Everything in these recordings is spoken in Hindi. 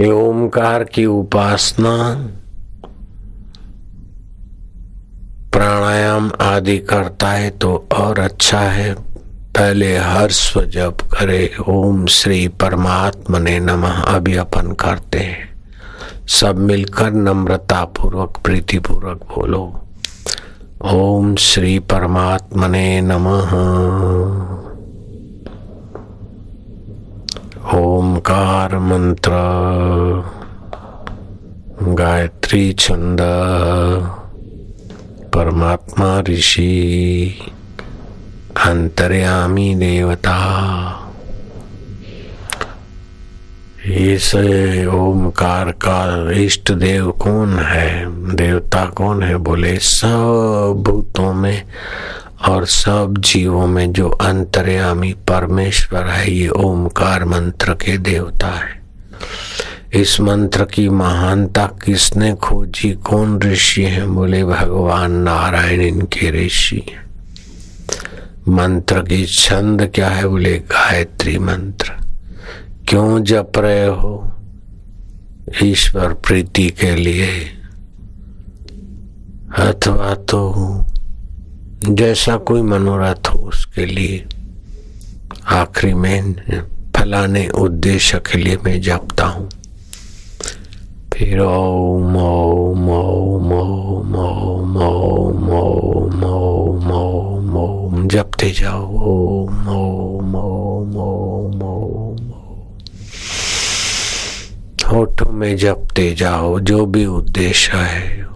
ये ओमकार की उपासना, प्राणायाम आदि करता है तो और अच्छा है। पहले हर्ष जप करे, ओम श्री परमात्मा ने नमः अभी अपन करते हैं। सब मिलकर नम्रता पूर्वक प्रीति पूर्वक बोलो। ओम श्री परमात्मने नमः। ओमकार मंत्र, गायत्री छंद, परमात्मा ऋषि, अंतर्यामी देवता। इस ओमकार का इष्ट देव कौन है? देवता कौन है? बोले, सब भूतों में और सब जीवों में जो अंतर्यामी परमेश्वर है, ये ओमकार मंत्र के देवता है। इस मंत्र की महानता किसने खोजी? कौन ऋषि है? बोले, भगवान नारायण, इनके ऋषि मंत्र की छंद क्या है? बोले, गायत्री मंत्र। क्यों जप रहे हो? ईश्वर प्रीति के लिए अथवा तो जैसा कोई मनोरथ हो उसके लिए आखिरी में फलाने उद्देश्य के लिए मैं जपता हूँ फिर ओम ओम ओम ओम ओम ओम ओम ओम ओम ओम जपते जाओ ओम ओम ओम ओम ओम होठों में जपते जाओ जो भी उद्देश्य है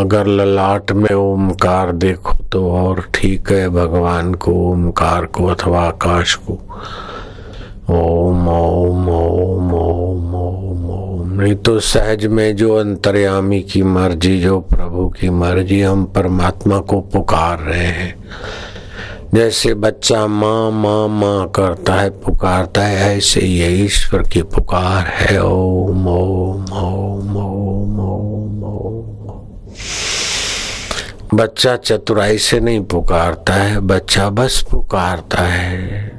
अगर ललाट में ओमकार देखो तो और ठीक है भगवान को, ओमकार को अथवा आकाश को। ओम ओम ओम ओम ओम ओम। नहीं तो सहज में जो अंतर्यामी की मर्ज़ी, जो प्रभु की मर्ज़ी, हम परमात्मा को पुकार रहे हैं। जैसे बच्चा माँ माँ माँ करता है, पुकारता है, ऐसे ये ईश्वर की पुकार है। ओम ओम ओम। बच्चा चतुराई से नहीं पुकारता है, बच्चा बस पुकारता है।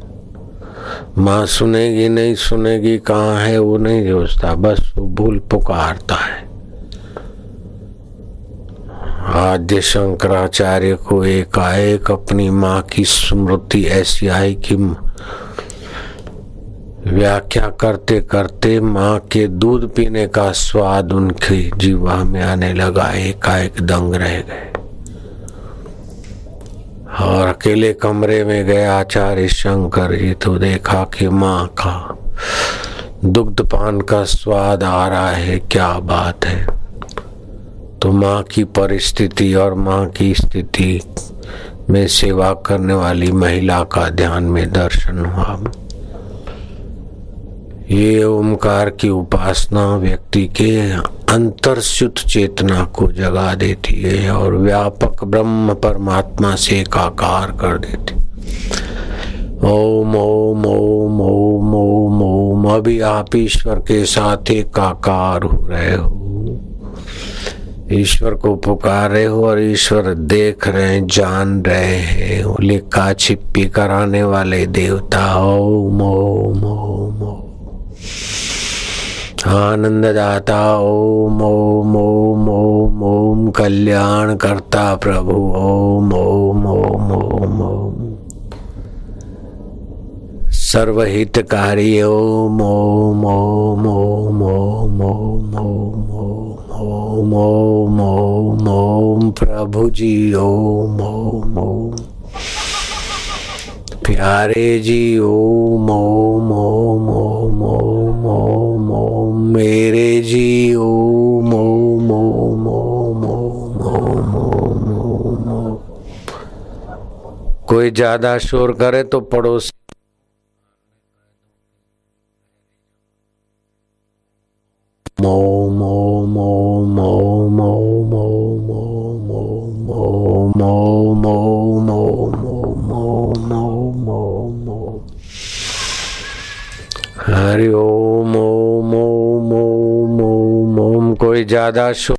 माँ सुनेगी, नहीं सुनेगी, कहाँ है वो नहीं सोचता, बस वो भूल पुकारता है। आद्य शंकराचार्य को एकाएक अपनी माँ की स्मृति ऐसी आई कि व्याख्या करते करते माँ के दूध पीने का स्वाद उनकी जीवा में आने लगा, एकाएक दंग रह गए। और अकेले कमरे में गए आचार्य शंकर जी तो देखा कि माँ का दुग्ध पान का स्वाद आ रहा है, क्या बात है। तो माँ की परिस्थिति और माँ की स्थिति में सेवा करने वाली महिला का ध्यान में दर्शन हुआ। ये ओमकार की उपासना व्यक्ति के अंतरशुद्ध चेतना को जगा देती है और व्यापक ब्रह्म परमात्मा से एकाकार कर देती ओम ओम ओम ओम ओम ओम। अभी आप ईश्वर के साथ एकाकार हो रहे हो। ईश्वर को पुकार रहे हो और ईश्वर देख रहे हैं, जान रहे हैं। लिखा छिप्पी कराने वाले देवता, ओम ओम ओम आनंद दाता ओम ओम ओम ओम ओम कल्याण करता प्रभु ओम ओम ओम ओम ओम सर्वहितकारी ओम ओम ओम ओम ओम ओम ओम ओम ओम ओम ओम ओम प्रभु जी ओम ओम ओम प्यारे जी ओम ओम ओम ओम ओम ओम ओम मेरे जी ओम ओम ओम ओम ओम ओम ओम ओम ओम कोई ज़्यादा शोर करे तो पड़ोस ओम ओम ओम ओम ओम कोई ज़्यादा शोर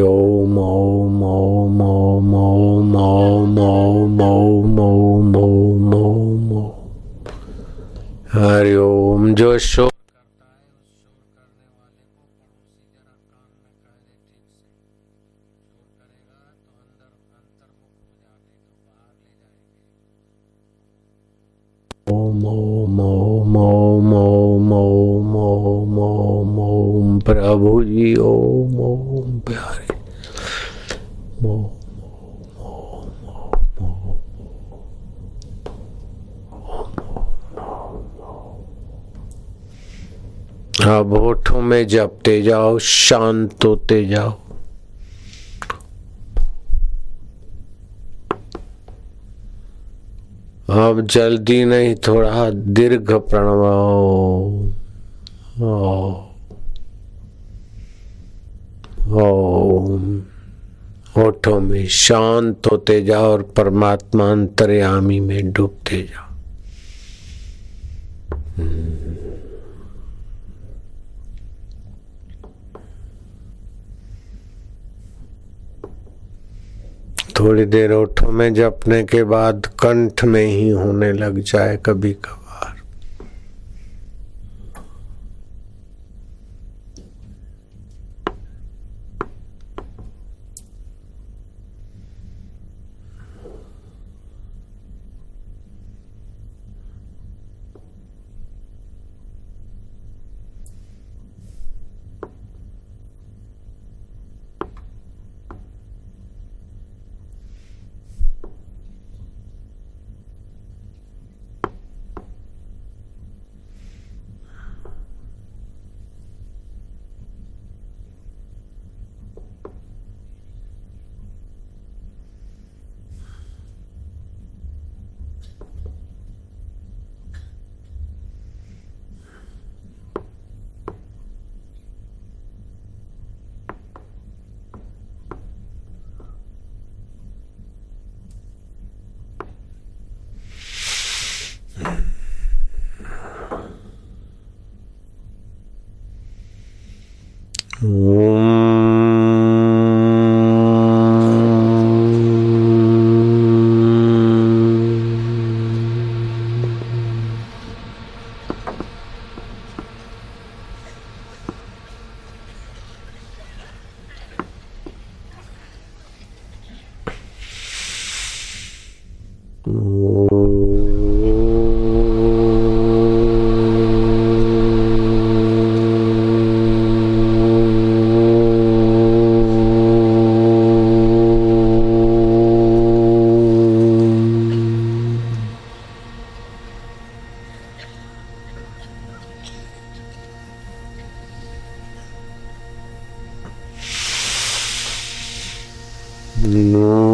ओम ओम ओम ओम ओम ओम ओम ओम ओम ओम ओम हरि ओम जो शोर ओम ओम ओम ओम ओम प्रभु जी ओम ओम प्यारे अब होठों में जपते जाओ, शांत होते जाओ। अब जल्दी नहीं, थोड़ा दीर्घ प्रणव। ओम होठों में शांत होते जाओ और परमात्मा अंतर्यामी में डूबते जाओ। थोड़ी देर ओठों में जपने के बाद कंठ में ही होने लग जाए कभी Oh. No.